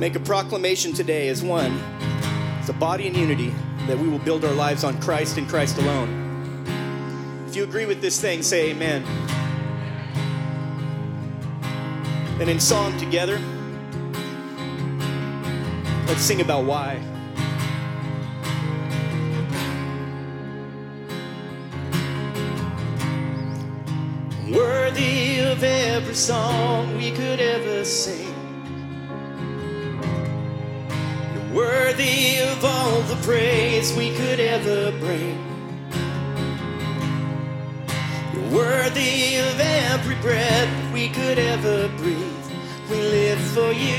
make a proclamation today as one, as a body in unity, that we will build our lives on Christ and Christ alone. If you agree with this thing, say amen. And in song together, let's sing about why. Worthy of every song we could ever sing. Worthy of all the praise we could ever bring. You're worthy of every breath we could ever breathe. We live for you.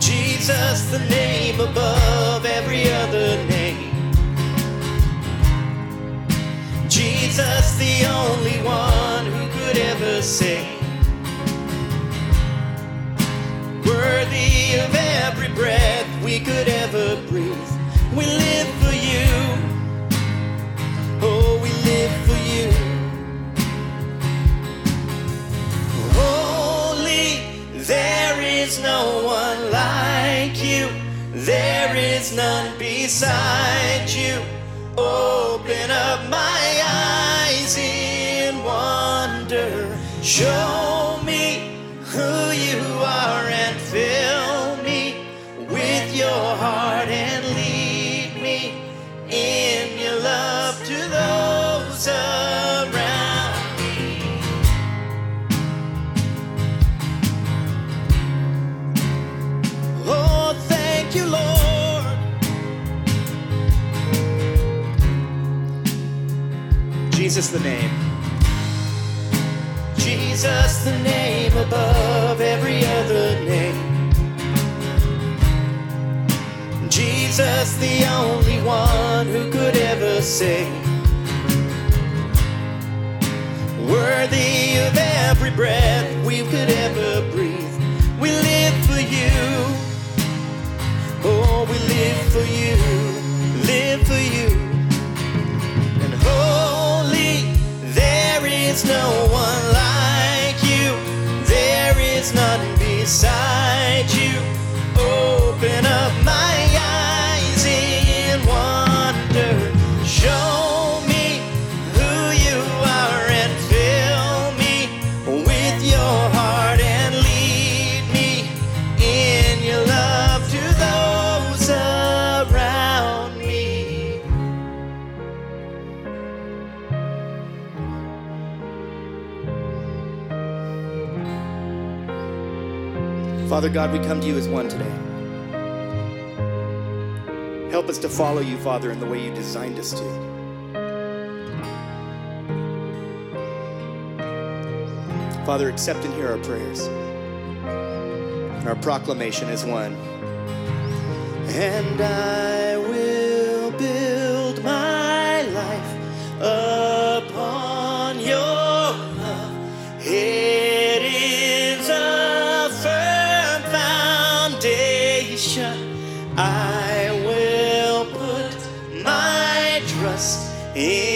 Jesus, the name above every other name. Jesus, the only There is none beside you. Open up my eyes in wonder. Show Jesus, the name. Jesus, the name above every other name. Jesus, the only one who could ever save. Is no one Father God, we come to you as one today. Help us to follow you, Father, in the way you designed us to. Father, accept and hear our prayers. And our proclamation is one. And I I will put my trust in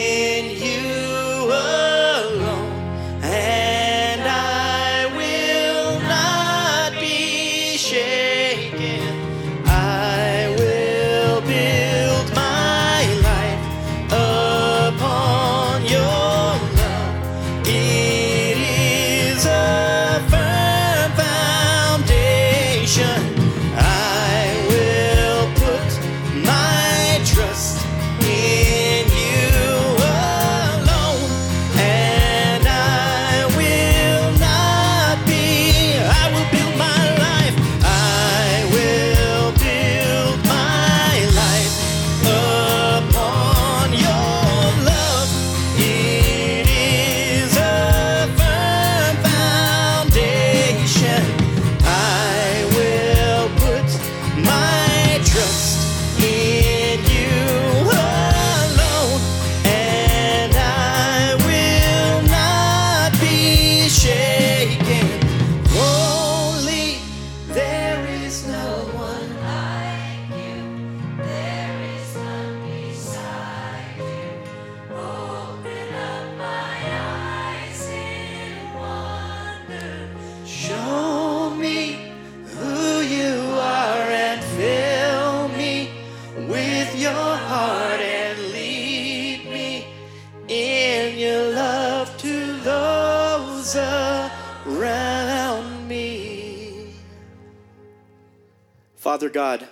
Father God,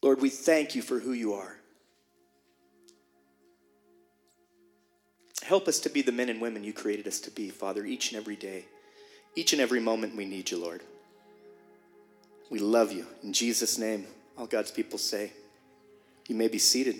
Lord, we thank you for who you are. Help us to be the men and women you created us to be, Father, each and every day. Each and every moment we need you, Lord. We love you. In Jesus' name, all God's people say, You may be seated.